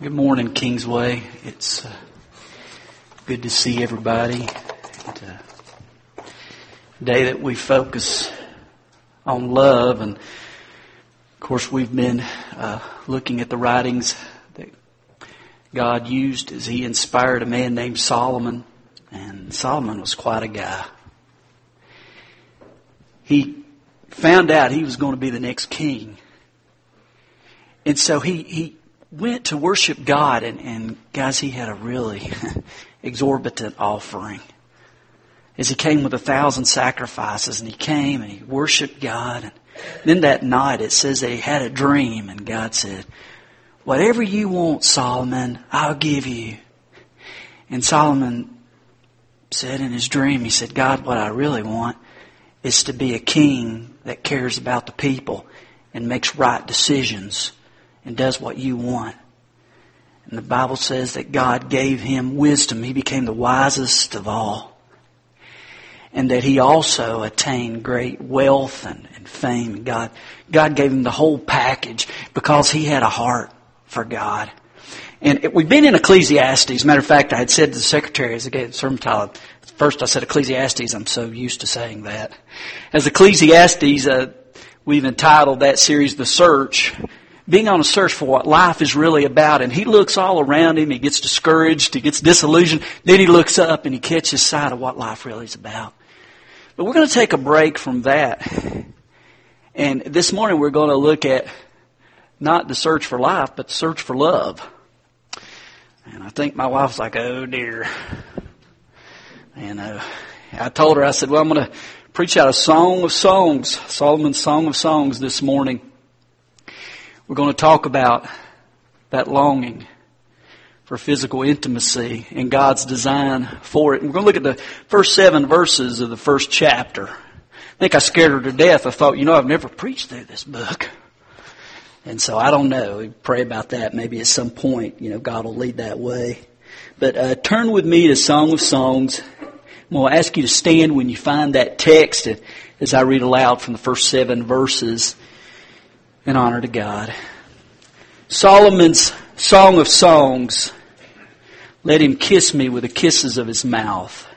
Good morning, Kingsway. It's uh, good to see everybody. And, uh, day that we focus on love, and of course, we've been uh, looking at the writings that God used as He inspired a man named Solomon, and Solomon was quite a guy. He found out he was going to be the next king. And so he, he went to worship God, and, and guys, he had a really exorbitant offering. As he came with a thousand sacrifices, and he came and he worshiped God. And then that night, it says that he had a dream, and God said, Whatever you want, Solomon, I'll give you. And Solomon said in his dream, he said, God, what I really want is to be a king that cares about the people and makes right decisions and does what you want. And the Bible says that God gave him wisdom. He became the wisest of all. And that he also attained great wealth and, and fame. God, God gave him the whole package because he had a heart for God. And it, we've been in Ecclesiastes. Matter of fact, I had said to the secretary as I gave the sermon title, first I said Ecclesiastes. I'm so used to saying that. As Ecclesiastes, uh, we've entitled that series The Search being on a search for what life is really about. And he looks all around him. He gets discouraged. He gets disillusioned. Then he looks up and he catches sight of what life really is about. But we're going to take a break from that. And this morning we're going to look at not the search for life, but the search for love. And I think my wife's like, oh dear. And uh, I told her, I said, well, I'm going to preach out a song of songs, Solomon's Song of Songs this morning. We're going to talk about that longing for physical intimacy and God's design for it. And we're going to look at the first seven verses of the first chapter. I think I scared her to death. I thought, you know, I've never preached through this book. And so I don't know. Pray about that. Maybe at some point, you know, God will lead that way. But uh, turn with me to Song of Songs. I'm going to ask you to stand when you find that text as I read aloud from the first seven verses in honor to God. Solomon's Song of Songs. Let him kiss me with the kisses of his mouth.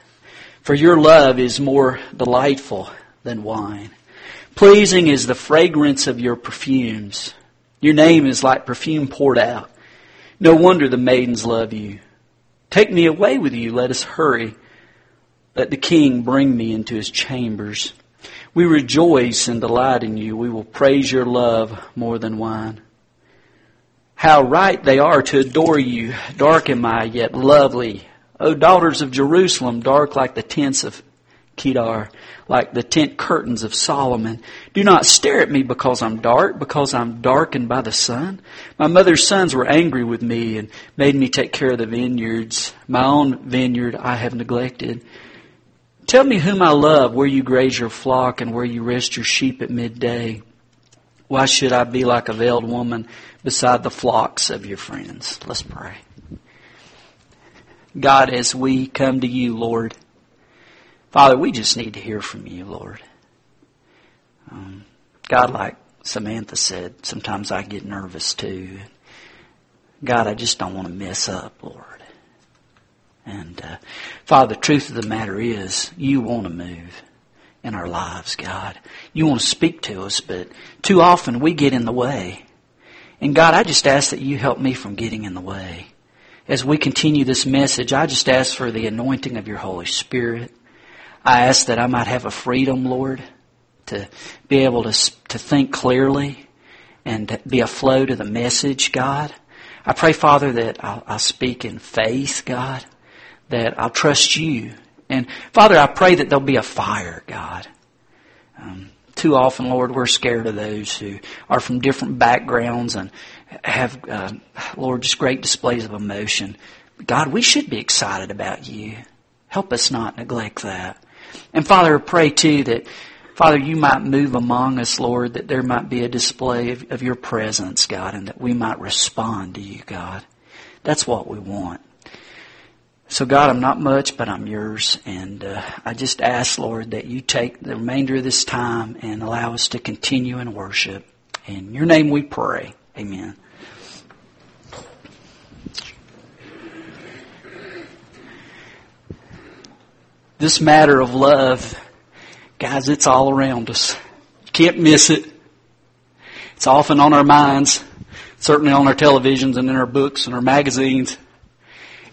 For your love is more delightful than wine. Pleasing is the fragrance of your perfumes. Your name is like perfume poured out. No wonder the maidens love you. Take me away with you. Let us hurry. Let the king bring me into his chambers. We rejoice and delight in you. We will praise your love more than wine. How right they are to adore you. Dark am I, yet lovely. O daughters of Jerusalem, dark like the tents of Kedar, like the tent curtains of Solomon. Do not stare at me because I'm dark, because I'm darkened by the sun. My mother's sons were angry with me and made me take care of the vineyards. My own vineyard I have neglected. Tell me whom I love, where you graze your flock, and where you rest your sheep at midday. Why should I be like a veiled woman beside the flocks of your friends? Let's pray. God, as we come to you, Lord, Father, we just need to hear from you, Lord. Um, God, like Samantha said, sometimes I get nervous too. God, I just don't want to mess up, Lord. And uh, Father, the truth of the matter is, you want to move in our lives, God. You want to speak to us, but too often we get in the way. And God, I just ask that you help me from getting in the way. As we continue this message, I just ask for the anointing of your Holy Spirit. I ask that I might have a freedom, Lord, to be able to, to think clearly and be a flow to the message, God. I pray, Father, that I'll, I'll speak in faith, God that I'll trust you. And Father, I pray that there'll be a fire, God. Um, too often, Lord, we're scared of those who are from different backgrounds and have, uh, Lord, just great displays of emotion. God, we should be excited about you. Help us not neglect that. And Father, I pray too that, Father, you might move among us, Lord, that there might be a display of, of your presence, God, and that we might respond to you, God. That's what we want. So, God, I'm not much, but I'm yours. And uh, I just ask, Lord, that you take the remainder of this time and allow us to continue in worship. In your name we pray. Amen. This matter of love, guys, it's all around us. You can't miss it. It's often on our minds, certainly on our televisions and in our books and our magazines.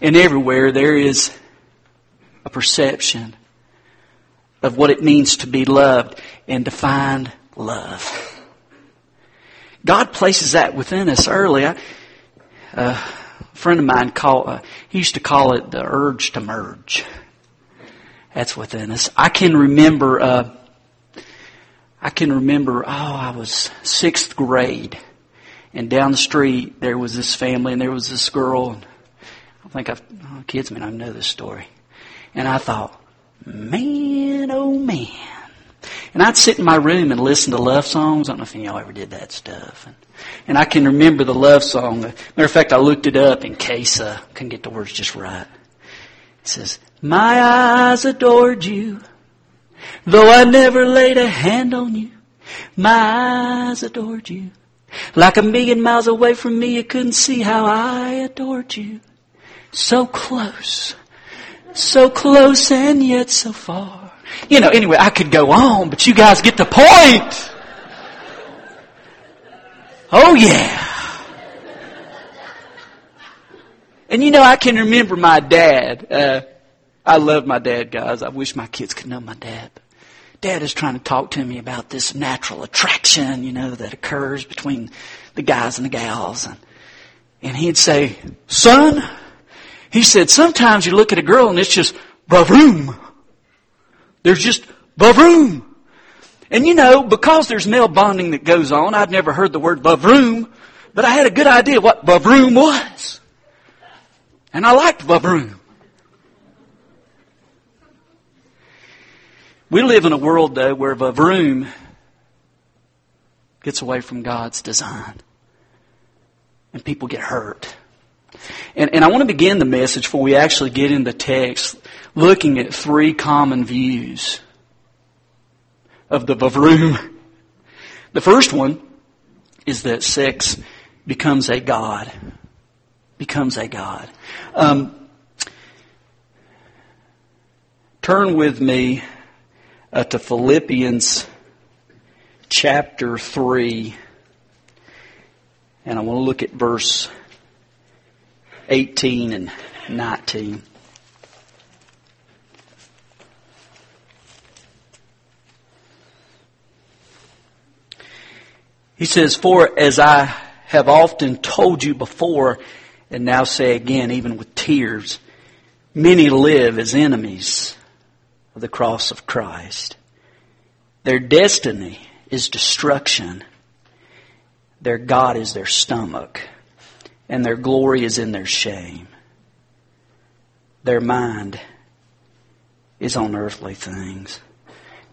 And everywhere there is a perception of what it means to be loved and to find love. God places that within us early. I, uh, a friend of mine called, uh, he used to call it the urge to merge. That's within us. I can remember, uh, I can remember, oh, I was sixth grade and down the street there was this family and there was this girl. And I think I've, oh, kids may not know this story. And I thought, man, oh man. And I'd sit in my room and listen to love songs. I don't know if any of y'all ever did that stuff. And, and I can remember the love song. Matter of fact, I looked it up in case I uh, couldn't get the words just right. It says, My eyes adored you, though I never laid a hand on you. My eyes adored you. Like a million miles away from me, you couldn't see how I adored you. So close. So close and yet so far. You know, anyway, I could go on, but you guys get the point. Oh yeah. And you know, I can remember my dad. Uh, I love my dad, guys. I wish my kids could know my dad. Dad is trying to talk to me about this natural attraction, you know, that occurs between the guys and the gals. And, and he'd say, son, he said, sometimes you look at a girl and it's just bavroom. There's just bavroom. And you know, because there's male bonding that goes on, I'd never heard the word bavroom, but I had a good idea what bavroom was. And I liked bavroom. We live in a world though where bavroom gets away from God's design. And people get hurt. And, and I want to begin the message before we actually get into text looking at three common views of the Bavroom. The first one is that sex becomes a God. Becomes a God. Um, turn with me uh, to Philippians chapter 3. And I want to look at verse 18 and 19. He says, For as I have often told you before, and now say again, even with tears, many live as enemies of the cross of Christ. Their destiny is destruction. Their God is their stomach and their glory is in their shame. Their mind is on earthly things.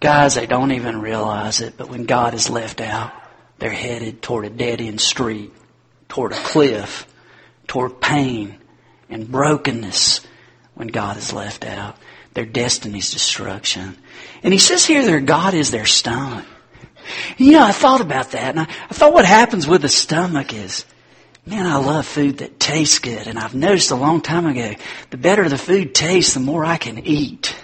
Guys, they don't even realize it, but when God is left out, they're headed toward a dead end street, toward a cliff, toward pain and brokenness when God is left out. Their destiny's destruction. And he says here their God is their stomach. You know, I thought about that, and I, I thought what happens with the stomach is Man, I love food that tastes good. And I've noticed a long time ago, the better the food tastes, the more I can eat.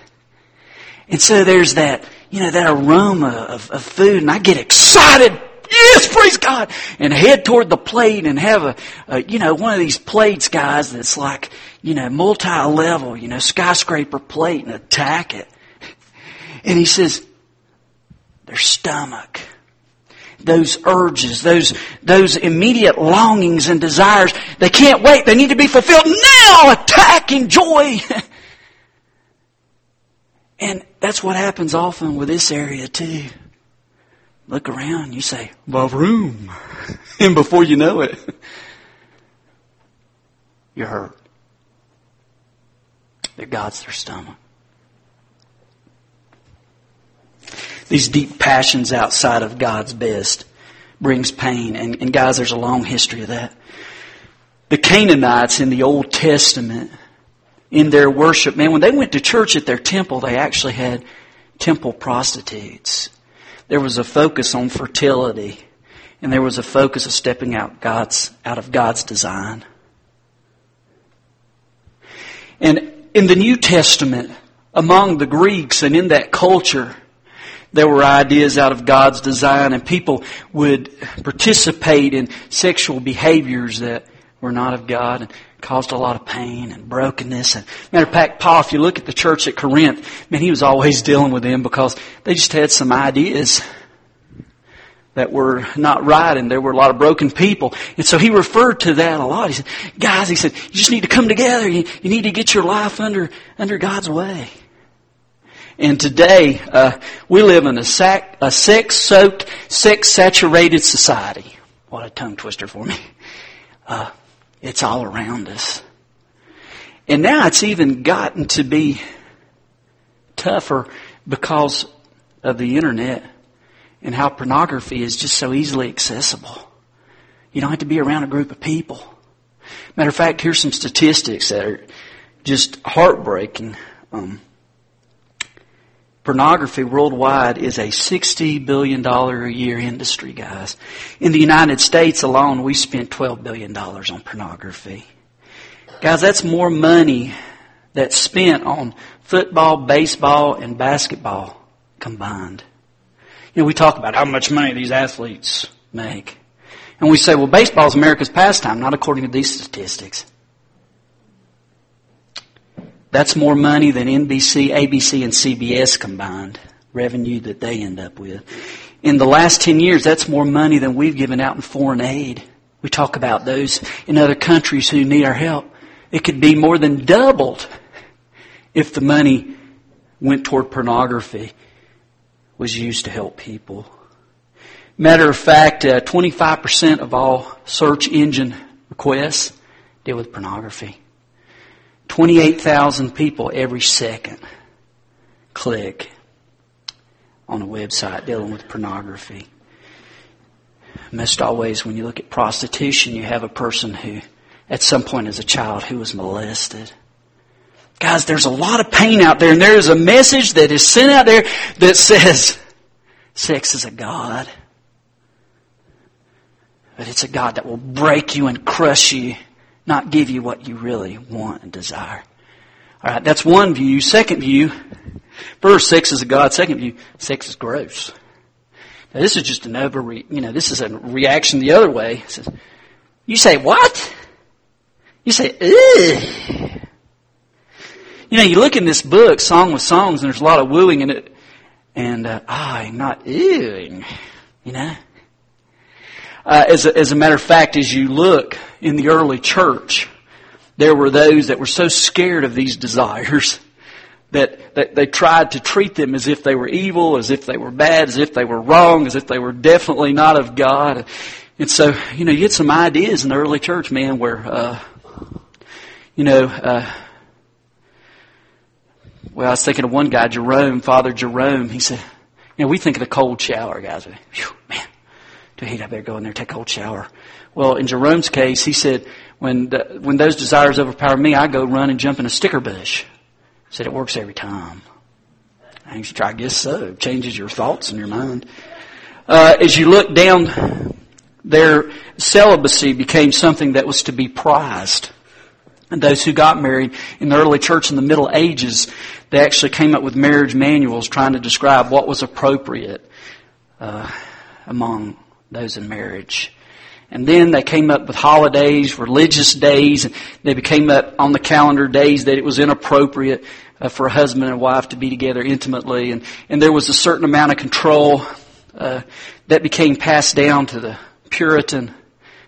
And so there's that, you know, that aroma of, of food and I get excited. Yes, praise God. And head toward the plate and have a, a, you know, one of these plates, guys, that's like, you know, multi-level, you know, skyscraper plate and attack it. And he says, their stomach those urges, those, those immediate longings and desires. They can't wait. They need to be fulfilled now. Attack, enjoy. and that's what happens often with this area too. Look around, you say, above room. and before you know it, you're hurt. Their God's their stomach. These deep passions outside of God's best brings pain. And, and guys, there's a long history of that. The Canaanites in the Old Testament, in their worship, man, when they went to church at their temple, they actually had temple prostitutes. There was a focus on fertility, and there was a focus of stepping out God's out of God's design. And in the New Testament, among the Greeks and in that culture, there were ideas out of God's design and people would participate in sexual behaviors that were not of God and caused a lot of pain and brokenness. And matter of fact, Paul, if you look at the church at Corinth, man, he was always dealing with them because they just had some ideas that were not right and there were a lot of broken people. And so he referred to that a lot. He said, guys, he said, you just need to come together. You, you need to get your life under, under God's way. And today, uh, we live in a, sac, a sex-soaked, sex-saturated society. What a tongue twister for me. Uh, it's all around us. And now it's even gotten to be tougher because of the internet and how pornography is just so easily accessible. You don't have to be around a group of people. Matter of fact, here's some statistics that are just heartbreaking. Um, pornography worldwide is a $60 billion a year industry, guys. In the United States alone, we spent $12 billion on pornography. Guys, that's more money that's spent on football, baseball, and basketball combined. You know, we talk about how much money these athletes make. And we say, well, baseball is America's pastime, not according to these statistics. That's more money than NBC, ABC, and CBS combined, revenue that they end up with. In the last 10 years, that's more money than we've given out in foreign aid. We talk about those in other countries who need our help. It could be more than doubled if the money went toward pornography was used to help people. Matter of fact, uh, 25% of all search engine requests deal with pornography. 28,000 people every second click on a website dealing with pornography. Most always, when you look at prostitution, you have a person who, at some point as a child, who was molested. Guys, there's a lot of pain out there, and there is a message that is sent out there that says sex is a God. But it's a God that will break you and crush you, not give you what you really want and desire. Alright, that's one view. Second view, first, sex is a God. Second view, sex is gross. Now this is just an over, you know, this is a reaction the other way. You say, what? You say, ugh. You know, you look in this book, Song with Songs, and there's a lot of wooing in it, and uh, ah, not ewing, you know. Uh, as, a, as a matter of fact, as you look in the early church, there were those that were so scared of these desires that, that they tried to treat them as if they were evil, as if they were bad, as if they were wrong, as if they were definitely not of God. And so, you know, you get some ideas in the early church, man, where, uh, you know, uh, well, I was thinking of one guy, Jerome, Father Jerome. He said, you know, we think of the cold shower, guys. Whew, man, too heat. I better go in there, and take a cold shower. Well, in Jerome's case, he said, when the, when those desires overpower me, I go run and jump in a sticker bush. He said it works every time. I guess so. It changes your thoughts and your mind. Uh, as you look down, their celibacy became something that was to be prized. And those who got married in the early church in the Middle Ages, they actually came up with marriage manuals trying to describe what was appropriate uh, among those in marriage. And then they came up with holidays, religious days, and they became up on the calendar days that it was inappropriate uh, for a husband and wife to be together intimately. And, and there was a certain amount of control uh, that became passed down to the Puritan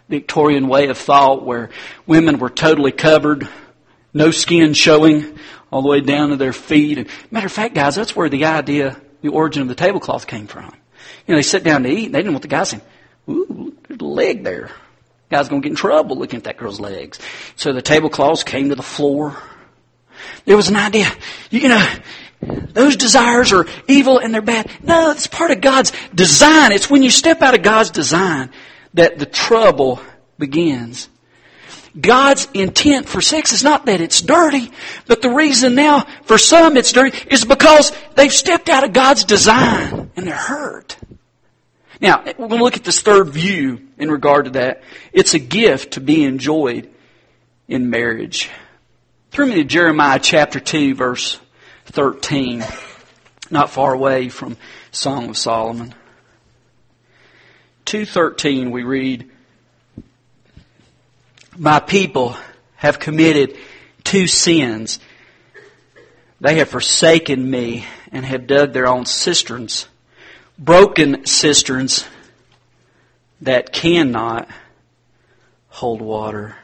Victorian way of thought where women were totally covered, no skin showing all the way down to their feet. And matter of fact, guys, that's where the idea, the origin of the tablecloth came from. You know, they sit down to eat and they didn't want the guy saying, ooh, there's a leg there. Guy's gonna get in trouble looking at that girl's legs. So the tablecloths came to the floor. There was an idea, you know, those desires are evil and they're bad. No, it's part of God's design. It's when you step out of God's design that the trouble begins. God's intent for sex is not that it's dirty, but the reason now for some it's dirty is because they've stepped out of God's design and they're hurt. Now, we're going to look at this third view in regard to that. It's a gift to be enjoyed in marriage. Turn me to Jeremiah chapter 2 verse 13, not far away from Song of Solomon. 2.13 we read, My people have committed two sins. They have forsaken me and have dug their own cisterns, broken cisterns that cannot hold water.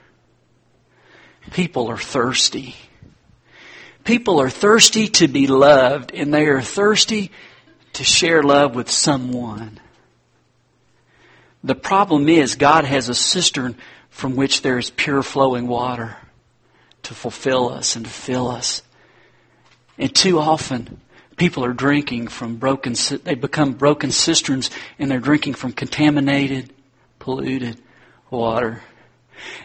People are thirsty. People are thirsty to be loved, and they are thirsty to share love with someone. The problem is, God has a cistern from which there is pure flowing water to fulfill us and to fill us. And too often, people are drinking from broken, they become broken cisterns and they're drinking from contaminated, polluted water.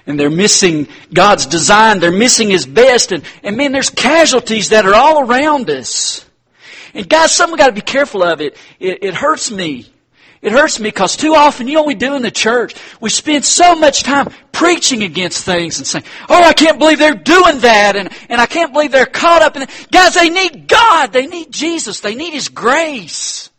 And they're missing God's design. They're missing His best. And, and man, there's casualties that are all around us. And guys, someone got to be careful of it. It, it hurts me it hurts me because too often, you know what we do in the church? We spend so much time preaching against things and saying, oh, I can't believe they're doing that and, and I can't believe they're caught up in it. Guys, they need God. They need Jesus. They need His grace.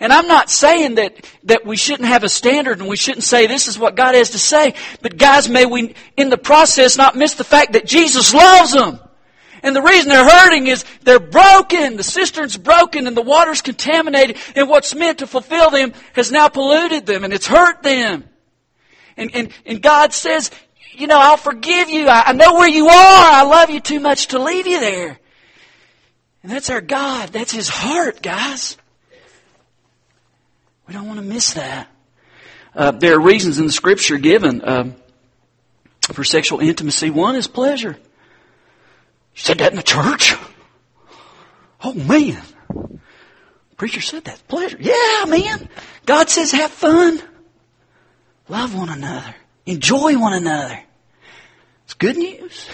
And I'm not saying that, that we shouldn't have a standard and we shouldn't say this is what God has to say. But guys, may we, in the process, not miss the fact that Jesus loves them. And the reason they're hurting is they're broken. The cistern's broken and the water's contaminated and what's meant to fulfill them has now polluted them and it's hurt them. And, and, and God says, you know, I'll forgive you. I, I know where you are. I love you too much to leave you there. And that's our God. That's His heart, guys. We don't want to miss that. Uh, there are reasons in the Scripture given uh, for sexual intimacy. One is pleasure. You said that in the church? Oh man. Preacher said that. Pleasure. Yeah, man. God says have fun. Love one another. Enjoy one another. It's good news.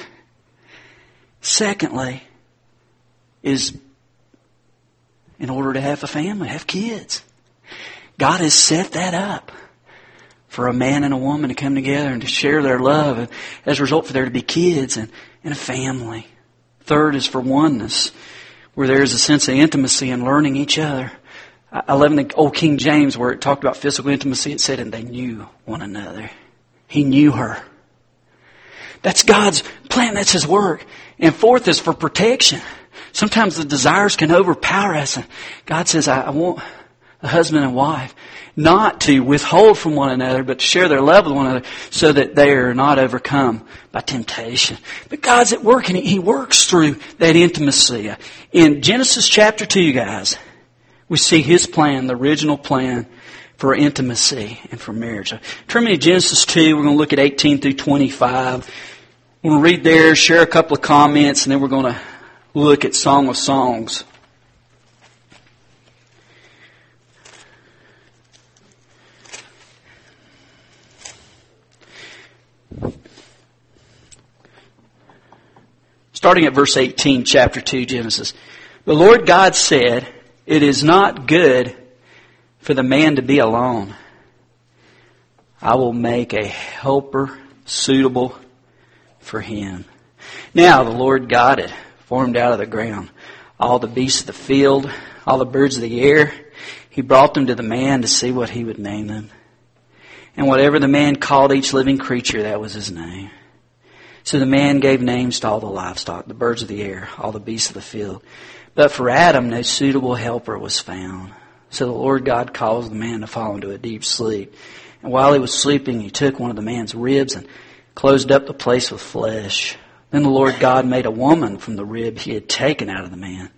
Secondly, is in order to have a family, have kids. God has set that up for a man and a woman to come together and to share their love, and as a result, for there to be kids and, and a family. Third is for oneness, where there is a sense of intimacy and learning each other. I love in the old King James where it talked about physical intimacy, it said, and they knew one another. He knew her. That's God's plan. That's His work. And fourth is for protection. Sometimes the desires can overpower us. And God says, I, I want a husband and wife not to withhold from one another, but to share their love with one another so that they are not overcome by temptation. But God's at work and He works through that intimacy. In Genesis chapter 2, guys, we see His plan, the original plan for intimacy and for marriage. Turn me to Genesis 2. We're going to look at 18 through 25. We're going to read there, share a couple of comments, and then we're going to look at Song of Songs. Starting at verse 18, chapter 2, Genesis. The Lord God said, It is not good for the man to be alone. I will make a helper suitable for him. Now the Lord God had formed out of the ground all the beasts of the field, all the birds of the air. He brought them to the man to see what he would name them. And whatever the man called each living creature, that was his name. So the man gave names to all the livestock, the birds of the air, all the beasts of the field. But for Adam, no suitable helper was found. So the Lord God caused the man to fall into a deep sleep. And while he was sleeping, he took one of the man's ribs and closed up the place with flesh. Then the Lord God made a woman from the rib he had taken out of the man,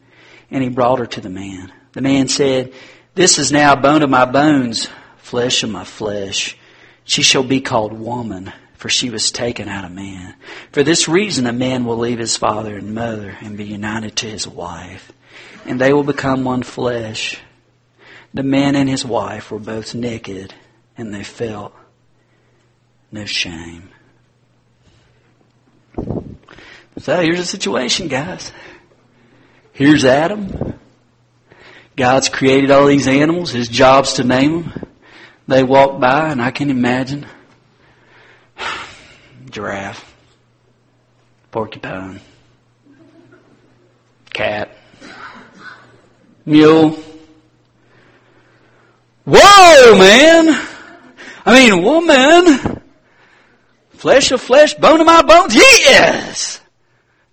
and he brought her to the man. The man said, This is now bone of my bones, flesh of my flesh. She shall be called woman for she was taken out of man. For this reason, a man will leave his father and mother and be united to his wife, and they will become one flesh. The man and his wife were both naked, and they felt no shame. So here's the situation, guys. Here's Adam. God's created all these animals. His job's to name them. They walk by, and I can imagine giraffe, porcupine, cat, mule. Whoa, man! I mean, woman, flesh of flesh, bone of my bones, yes!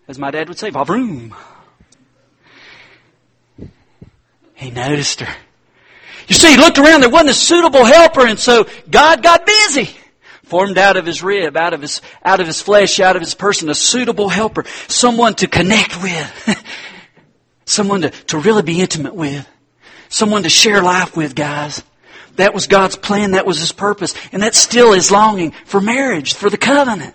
As my dad would say, Vavroom. He noticed her. You see, he looked around, there wasn't a suitable helper, and so God got busy. Formed out of his rib, out of his, out of his flesh, out of his person, a suitable helper. Someone to connect with. Someone to, to really be intimate with. Someone to share life with, guys. That was God's plan. That was His purpose. And that still is longing for marriage, for the covenant.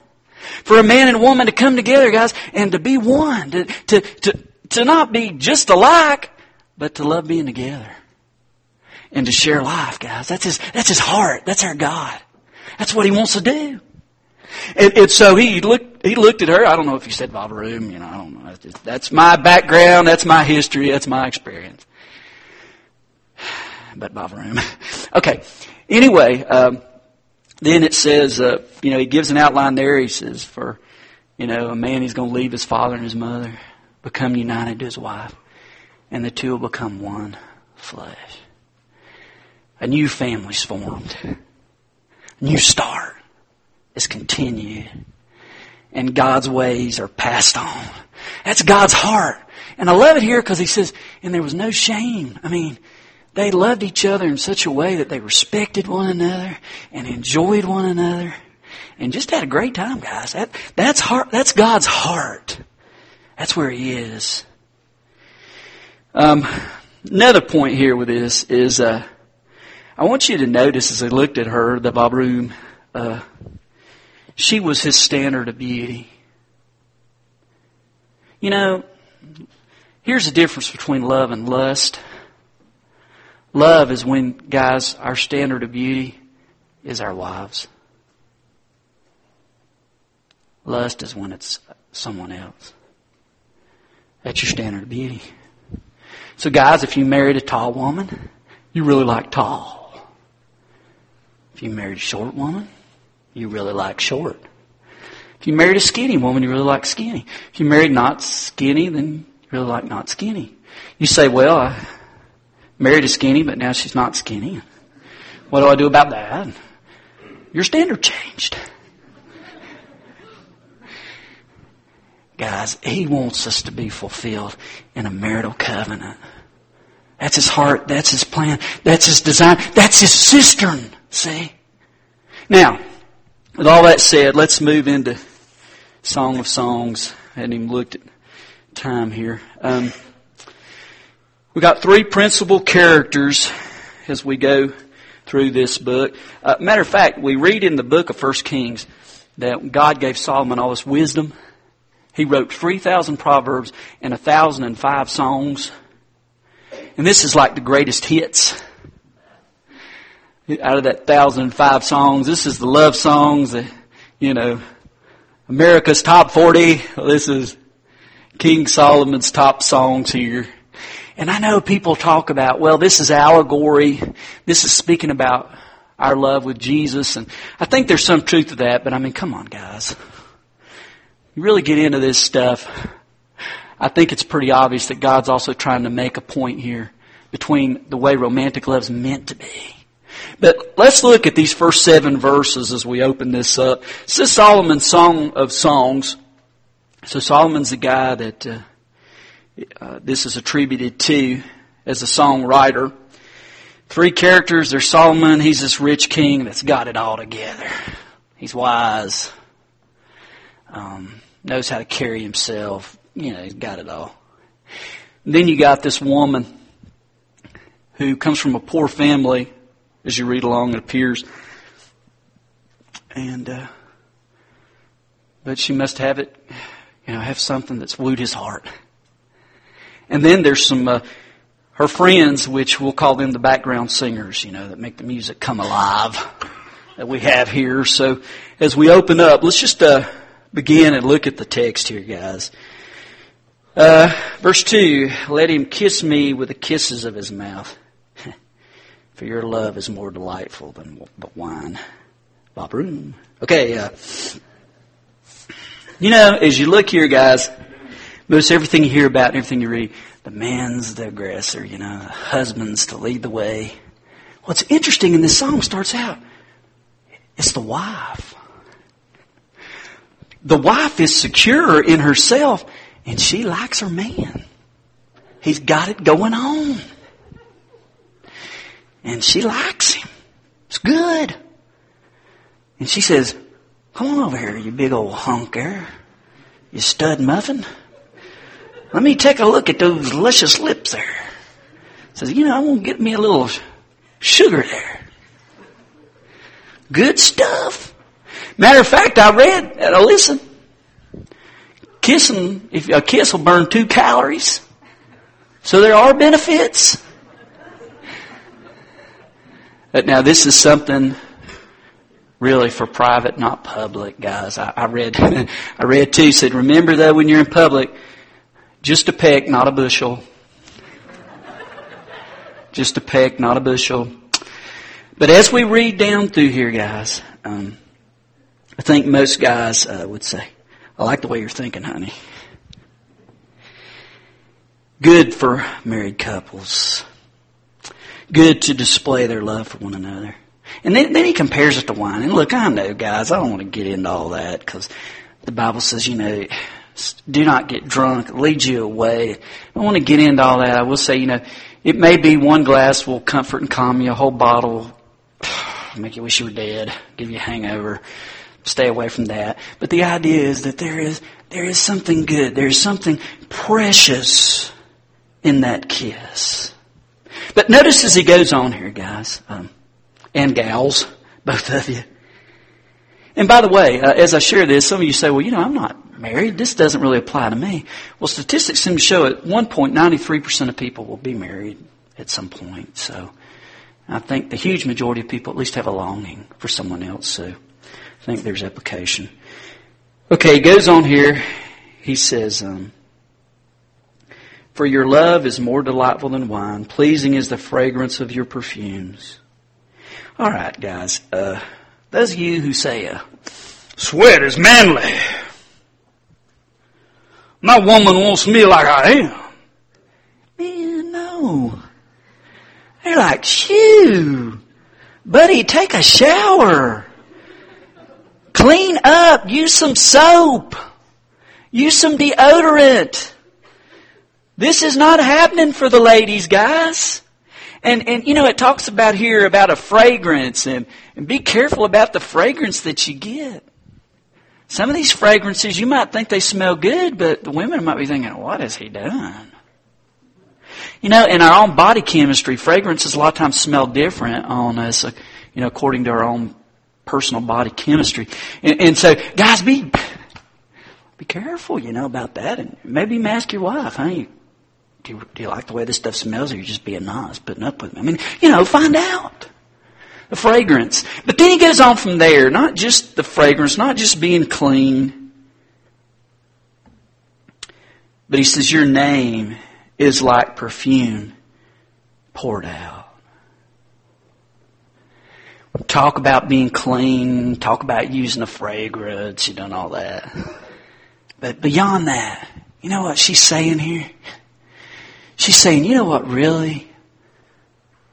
For a man and woman to come together, guys, and to be one. To, to, to, to not be just alike, but to love being together. And to share life, guys. That's His, that's His heart. That's our God. That's what He wants to do. And, and so he looked, he looked at her. I don't know if he said Vavaroom, you know, I don't know. That's, my background. That's my history. That's my experience but Bavaroom. okay. Anyway, um, then it says, uh, you know, he gives an outline there. He says, for, you know, a man, he's going to leave his father and his mother, become united to his wife, and the two will become one flesh. A new family's formed. New start is continued. And God's ways are passed on. That's God's heart. And I love it here because he says, and there was no shame. I mean, they loved each other in such a way that they respected one another and enjoyed one another and just had a great time, guys. That, that's heart, that's God's heart. That's where He is. Um, another point here with this is, uh, I want you to notice as I looked at her, the Babroom, uh, she was his standard of beauty. You know, here's the difference between love and lust. Love is when, guys, our standard of beauty is our wives. Lust is when it's someone else. That's your standard of beauty. So, guys, if you married a tall woman, you really like tall. If you married a short woman, you really like short. If you married a skinny woman, you really like skinny. If you married not skinny, then you really like not skinny. You say, well, I, married a skinny, but now she's not skinny. What do I do about that? Your standard changed. Guys, He wants us to be fulfilled in a marital covenant. That's His heart. That's His plan. That's His design. That's His cistern. See? Now, with all that said, let's move into Song of Songs. I hadn't even looked at time here. Um, we got three principal characters as we go through this book. Uh, matter of fact, we read in the book of First Kings that God gave Solomon all this wisdom. He wrote 3,000 proverbs and 1,005 songs. And this is like the greatest hits. Out of that 1,005 songs, this is the love songs, that, you know, America's top 40. This is King Solomon's top songs here. And I know people talk about, well, this is allegory. This is speaking about our love with Jesus. And I think there's some truth to that, but I mean, come on, guys. You really get into this stuff. I think it's pretty obvious that God's also trying to make a point here between the way romantic love is meant to be. But let's look at these first seven verses as we open this up. This is Solomon's Song of Songs. So Solomon's the guy that uh, uh, this is attributed to as a songwriter. Three characters. There's Solomon. He's this rich king that's got it all together. He's wise. Um, knows how to carry himself. You know, he's got it all. And then you got this woman who comes from a poor family. As you read along, it appears. And, uh, but she must have it, you know, have something that's wooed his heart. And then there's some, uh, her friends, which we'll call them the background singers, you know, that make the music come alive that we have here. So as we open up, let's just, uh, begin and look at the text here, guys. Uh, verse 2, let him kiss me with the kisses of his mouth. For your love is more delightful than the wine. Bob Room. Okay, uh, you know, as you look here, guys, Most everything you hear about, and everything you read, the man's the aggressor, you know, the husband's to lead the way. What's interesting in this song starts out, it's the wife. The wife is secure in herself and she likes her man. He's got it going on. And she likes him. It's good. And she says, come on over here, you big old hunk there. You stud muffin. Let me take a look at those luscious lips there. Says, you know, I'm going to get me a little sugar there. Good stuff. Matter of fact, I read, uh, listen, kissing, if a kiss will burn two calories. So there are benefits. But now this is something really for private, not public, guys. I, I read, I read too, said, remember though when you're in public, just a peck, not a bushel. Just a peck, not a bushel. But as we read down through here, guys, um, I think most guys uh, would say, I like the way you're thinking, honey. Good for married couples. Good to display their love for one another. And then, then he compares it to wine. And look, I know, guys, I don't want to get into all that because the Bible says, you know, do not get drunk, lead you away. I don't want to get into all that. I will say, you know, it may be one glass will comfort and calm you, a whole bottle make you wish you were dead, give you a hangover stay away from that. But the idea is that there is, there is something good. There is something precious in that kiss. But notice as he goes on here, guys, um, and gals, both of you. And by the way, uh, as I share this, some of you say, well, you know, I'm not married. This doesn't really apply to me. Well, statistics seem to show at one point 93% of people will be married at some point. So I think the huge majority of people at least have a longing for someone else. So I think there's application. Okay, he goes on here. He says, um, For your love is more delightful than wine, pleasing is the fragrance of your perfumes. All right, guys. Uh, those of you who say, uh, sweat is manly. My woman wants me like I am. Man, no. They're like, shoo. Buddy, take a shower. Clean up. Use some soap. Use some deodorant. This is not happening for the ladies, guys. And, and, you know, it talks about here about a fragrance and, and be careful about the fragrance that you get. Some of these fragrances, you might think they smell good, but the women might be thinking, what has he done? You know, in our own body chemistry, fragrances a lot of times smell different on us, uh, you know, according to our own personal body chemistry. And, and so, guys, be be careful, you know, about that. And maybe even ask your wife, hey, do you, do you like the way this stuff smells, or you're just being nice, putting up with me? I mean, you know, find out the fragrance. But then he goes on from there, not just the fragrance, not just being clean, but he says, your name is like perfume poured out talk about being clean, talk about using a fragrance, you done all that. But beyond that, you know what she's saying here? She's saying, you know what really,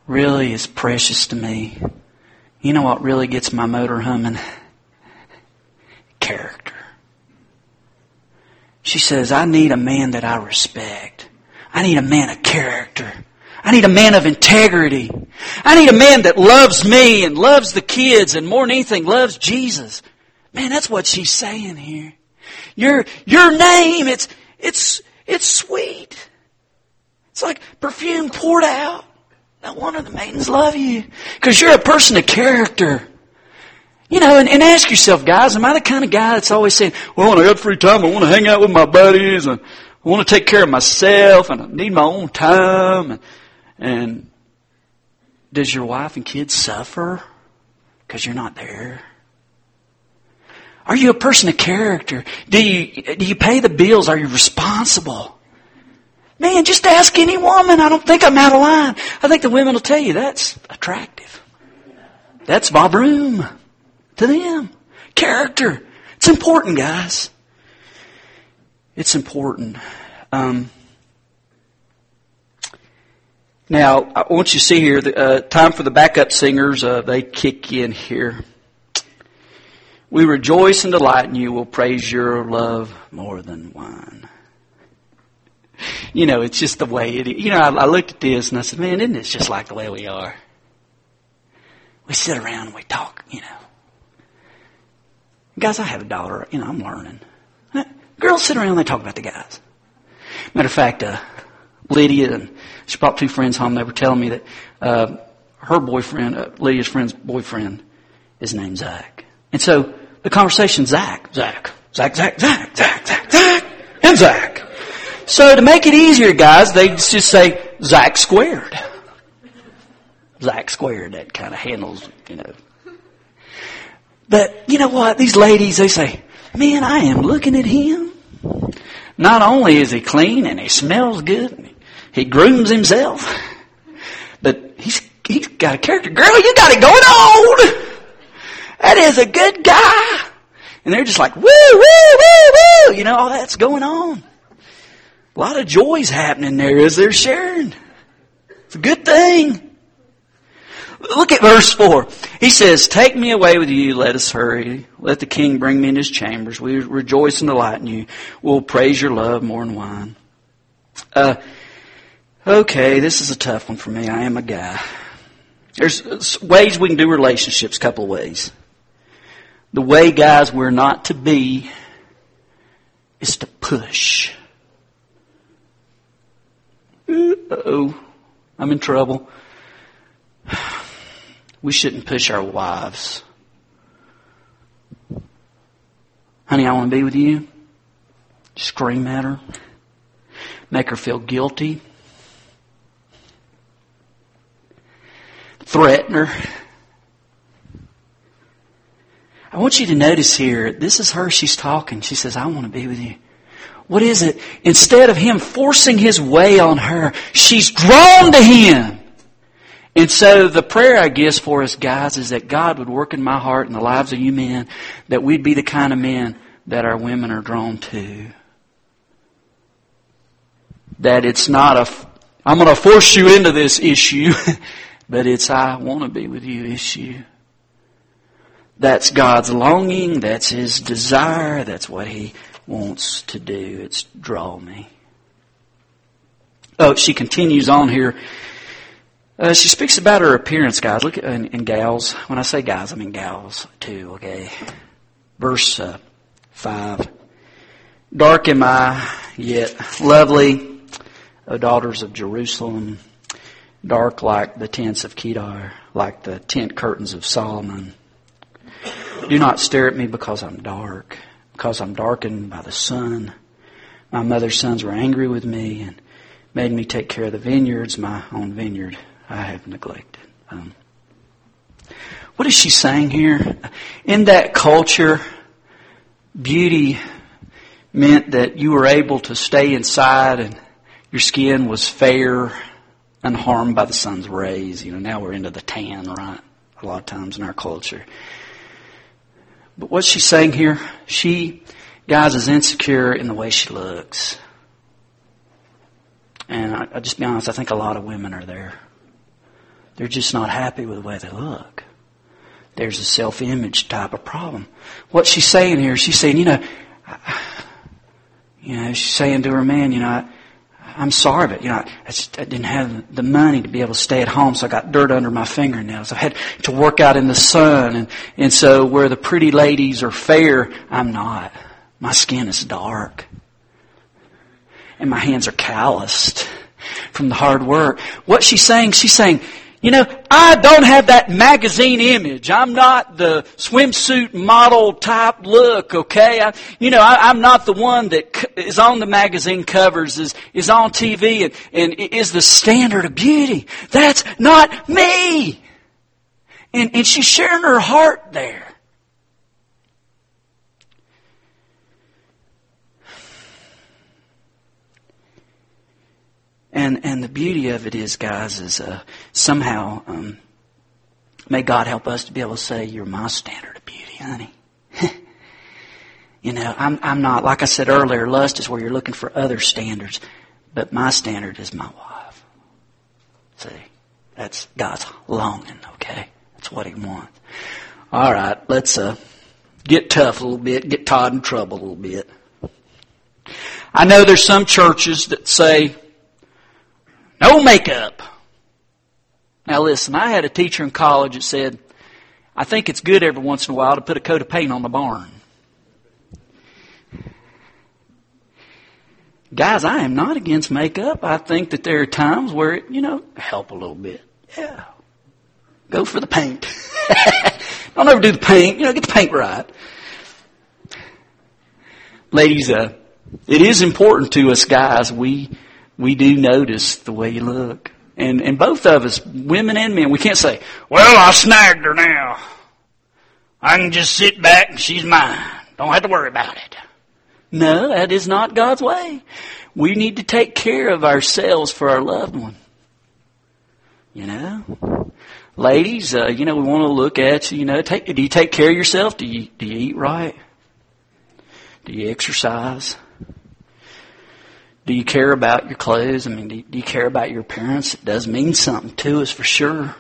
really is precious to me? You know what really gets my motor humming? Character. She says, I need a man that I respect. I need a man of character. I need a man of integrity. I need a man that loves me and loves the kids and more than anything loves Jesus. Man, that's what she's saying here. Your, your name, it's, it's, it's sweet. It's like perfume poured out. No wonder the maidens love you. Cause you're a person of character. You know, and, and ask yourself, guys, am I the kind of guy that's always saying, well, when I got free time, I want to hang out with my buddies and I want to take care of myself and I need my own time and and does your wife and kids suffer because you're not there? Are you a person of character? Do you, do you pay the bills? Are you responsible? Man, just ask any woman. I don't think I'm out of line. I think the women will tell you that's attractive. That's vavroom to them. Character. It's important, guys. It's important. Um, now, I want you to see here, the, uh, time for the backup singers, uh, they kick in here. We rejoice and delight in you. We'll praise your love more than wine. You know, it's just the way it is. You know, I, I looked at this and I said, man, isn't this just like the way we are? We sit around and we talk, you know. Guys, I have a daughter. You know, I'm learning. Girls sit around and they talk about the guys. Matter of fact, uh, Lydia and she brought two friends home. They were telling me that uh, her boyfriend, uh, Lydia's friend's boyfriend, is named Zach. And so the conversation, Zach, Zach, Zach, Zach, Zach, Zach, Zach, Zach, and Zach. So to make it easier, guys, they just say Zach squared. Zach squared. That kind of handles, you know. But you know what? These ladies, they say, man, I am looking at him. Not only is he clean and he smells good, he grooms himself, but he's, he's got a character. Girl, you got it going on! That is a good guy! And they're just like, woo, woo, woo, woo! You know, all that's going on. A lot of joy's happening there as they're sharing. It's a good thing. Look at verse 4. He says, Take me away with you, let us hurry. Let the king bring me in his chambers. We rejoice and delight in you. We'll praise your love more than wine. Uh, Okay, this is a tough one for me. I am a guy. There's ways we can do relationships, couple ways. The way, guys, we're not to be is to push. Oh, I'm in trouble. We shouldn't push our wives. Honey, I want to be with you. Scream at her. Make her feel guilty threaten her. I want you to notice here, this is her, she's talking. She says, I want to be with you. What is it? Instead of him forcing his way on her, she's drawn to him. And so the prayer, I guess, for us guys is that God would work in my heart and the lives of you men, that we'd be the kind of men that our women are drawn to. That it's not a, I'm going to force you into this issue. But it's I want to be with you issue. That's God's longing. That's His desire. That's what He wants to do. It's draw me. Oh, she continues on here. Uh, she speaks about her appearance, guys. Look and, and, gals. When I say guys, I mean gals too. Okay. Verse uh, five. Dark am I, yet lovely, O daughters of Jerusalem dark like the tents of Kedar, like the tent curtains of Solomon. Do not stare at me because I'm dark, because I'm darkened by the sun. My mother's sons were angry with me and made me take care of the vineyards, my own vineyard I have neglected. Um, what is she saying here? In that culture, beauty meant that you were able to stay inside and your skin was fair unharmed by the sun's rays. You know, now we're into the tan, right? A lot of times in our culture. But what's she saying here? She, guys, is insecure in the way she looks. And I, will just be honest, I think a lot of women are there. They're just not happy with the way they look. There's a self-image type of problem. What she's saying here, she's saying, you know, you know, she's saying to her man, you know, I, I'm sorry, but you know, I, just, I didn't have the money to be able to stay at home, so I got dirt under my fingernails. I had to work out in the sun, and and so where the pretty ladies are fair, I'm not. My skin is dark, and my hands are calloused from the hard work. What she's saying, she's saying, you know, I don't have that magazine image. I'm not the swimsuit model type look, okay? I, you know, I, am not the one that is on the magazine covers, is, is on TV and, and is the standard of beauty. That's not me! And, and she's sharing her heart there. And and the beauty of it is, guys, is uh, somehow um, may God help us to be able to say, "You're my standard of beauty, honey." You know, I'm, I'm not, like I said earlier, lust is where you're looking for other standards, but my standard is my wife. See, that's God's longing, okay? That's what He wants. All right, let's uh, get tough a little bit, get Todd in trouble a little bit. I know there's some churches that say, no makeup. Now listen, I had a teacher in college that said, I think it's good every once in a while to put a coat of paint on the barn. Guys, I am not against makeup. I think that there are times where it, you know, help a little bit. Yeah. Go for the paint. Don't ever do the paint. You know, get the paint right. Ladies, uh, it is important to us guys. We, we do notice the way you look. And, and both of us, women and men, we can't say, well, I snagged her now. I can just sit back and she's mine. Don't have to worry about it. No, that is not God's way. We need to take care of ourselves for our loved one. You know? Ladies, uh, you know, we want to look at you, you know, take, do you take care of yourself? Do you, do you eat right? Do you exercise? Do you care about your clothes? I mean, do you, do you care about your appearance? It does mean something to us for sure.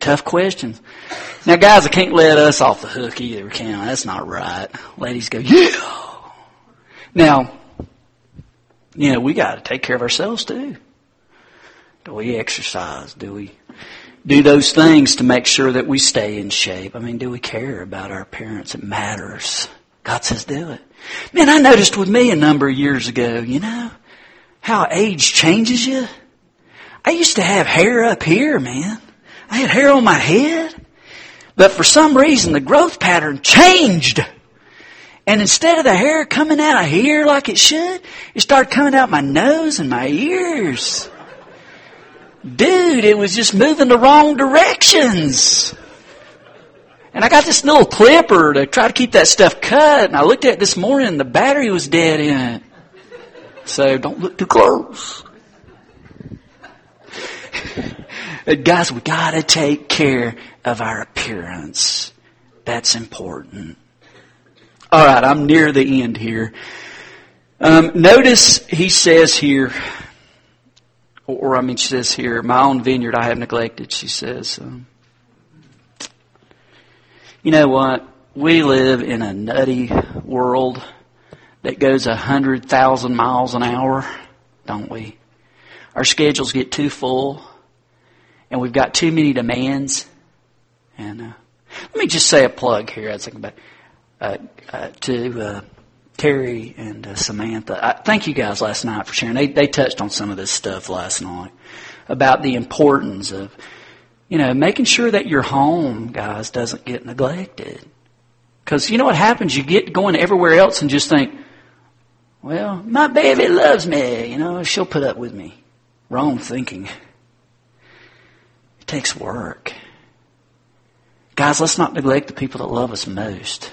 Tough questions. Now, guys, I can't let us off the hook either, can I? That's not right. Ladies go, yeah. Now, you know, we got to take care of ourselves too. Do we exercise? Do we do those things to make sure that we stay in shape? I mean, do we care about our appearance? It matters. God says do it. Man, I noticed with me a number of years ago, you know, how age changes you. I used to have hair up here, man. I had hair on my head. But for some reason, the growth pattern changed. And instead of the hair coming out of here like it should, it started coming out my nose and my ears. Dude, it was just moving the wrong directions. And I got this little clipper to try to keep that stuff cut, and I looked at it this morning and the battery was dead in it. So don't look too close. Guys, we gotta take care of our appearance. That's important. All right, I'm near the end here. Um, notice he says here, or, or, I mean, she says here, my own vineyard I have neglected. She says, um, you know what? We live in a nutty world that goes a hundred thousand miles an hour, don't we? Our schedules get too full, and we've got too many demands. And uh, let me just say a plug here. I was thinking about. Uh, uh, to uh, Terry and uh, Samantha. I, thank you guys last night for sharing. They they touched on some of this stuff last night about the importance of you know making sure that your home, guys, doesn't get neglected. Because you know what happens? You get going everywhere else and just think, well, my baby loves me. You know, she'll put up with me. Wrong thinking. It takes work. Guys, let's not neglect the people that love us most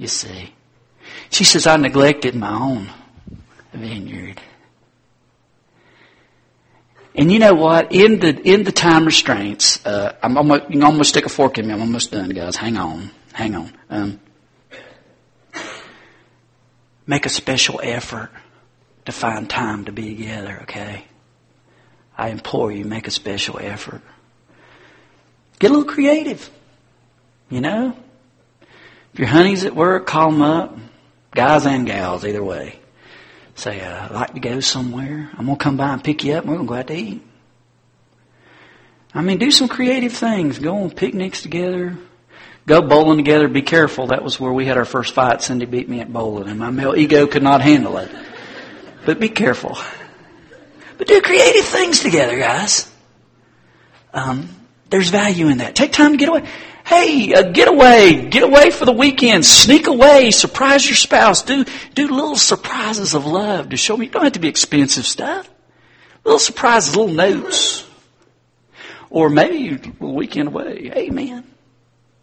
you see. She says, I neglected my own vineyard. And you know what? In the in the time restraints, uh, I'm almost, you can almost stick a fork in me. I'm almost done, guys. Hang on, hang on. Um, make a special effort to find time to be together. Okay, I implore you, make a special effort. Get a little creative. You know, if your honey's at work, call them up. Guys and gals, either way. Say, uh, I'd like to go somewhere. I'm going to come by and pick you up and we're going to go out to eat. I mean, do some creative things. Go on picnics together. Go bowling together. Be careful. That was where we had our first fight. Cindy beat me at bowling and my male ego could not handle it. But be careful. But do creative things together, guys. Um, there's value in that. Take time to get away. Hey, uh, get away, get away for the weekend, sneak away, surprise your spouse, do, do little surprises of love to show me, you don't have to be expensive stuff. Little surprises, little notes. Or maybe a weekend away. Hey man,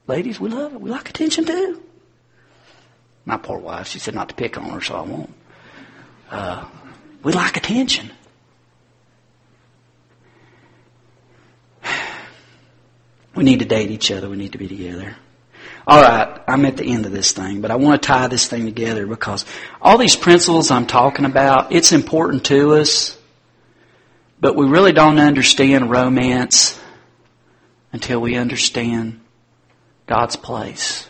ladies, we love it. We like attention too. My poor wife, she said not to pick on her, so I won't. Uh, we like attention. We need to date each other. We need to be together. All right, I'm at the end of this thing, but I want to tie this thing together because all these principles I'm talking about, it's important to us, but we really don't understand romance until we understand God's place.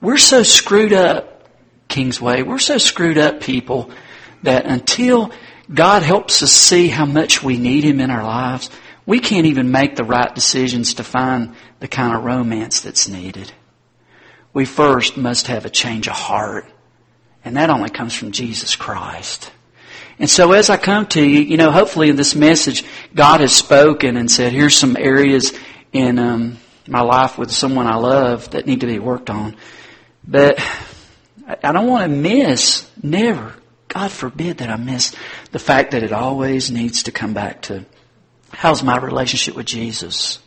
We're so screwed up, Kingsway, we're so screwed up people that until God helps us see how much we need Him in our lives, we can't even make the right decisions to find the kind of romance that's needed. We first must have a change of heart. And that only comes from Jesus Christ. And so as I come to you, you know, hopefully in this message, God has spoken and said, here's some areas in um, my life with someone I love that need to be worked on. But I don't want to miss, never, God forbid that I miss the fact that it always needs to come back to How's my relationship with Jesus?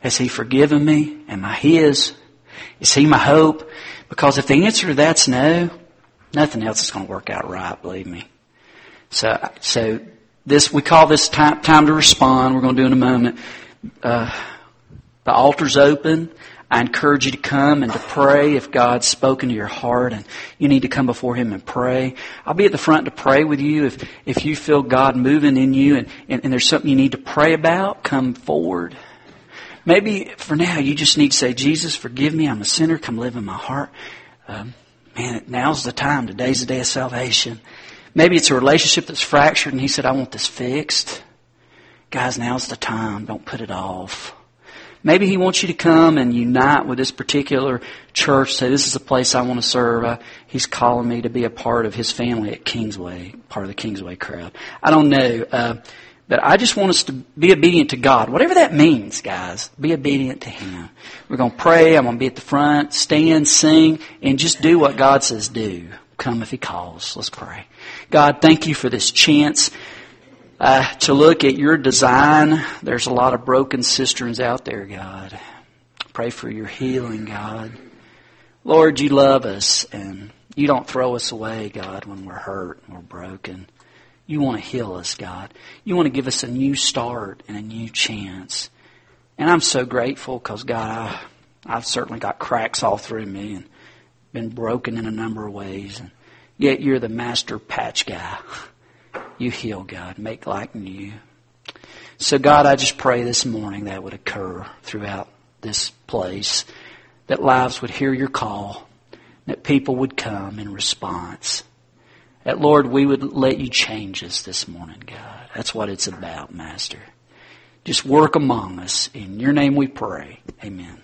Has He forgiven me? Am I His? Is He my hope? Because if the answer to that's no, nothing else is going to work out right, believe me. So, so this, we call this time, time to respond. We're going to do in a moment. Uh, the altar's open. I encourage you to come and to pray if God's spoken to your heart and you need to come before Him and pray. I'll be at the front to pray with you. If, if you feel God moving in you and, and, and there's something you need to pray about, come forward. Maybe for now you just need to say, Jesus, forgive me. I'm a sinner. Come live in my heart. Um, man, now's the time. Today's the day of salvation. Maybe it's a relationship that's fractured and He said, I want this fixed. Guys, now's the time. Don't put it off. Maybe He wants you to come and unite with this particular church. Say, this is a place I want to serve. Uh, he's calling me to be a part of His family at Kingsway, part of the Kingsway crowd. I don't know. Uh, but I just want us to be obedient to God. Whatever that means, guys, be obedient to Him. We're going to pray. I'm going to be at the front, stand, sing, and just do what God says do. Come if He calls. Let's pray. God, thank you for this chance uh, to look at your design. There's a lot of broken cisterns out there, God. Pray for your healing, God. Lord, you love us and you don't throw us away, God, when we're hurt and we're broken. You want to heal us, God. You want to give us a new start and a new chance. And I'm so grateful because, God, I, I've certainly got cracks all through me and been broken in a number of ways. And yet you're the master patch guy. You heal, God. Make like new. So, God, I just pray this morning that would occur throughout this place, that lives would hear your call, that people would come in response. That, Lord, we would let you change us this morning, God. That's what it's about, Master. Just work among us. In your name we pray. Amen.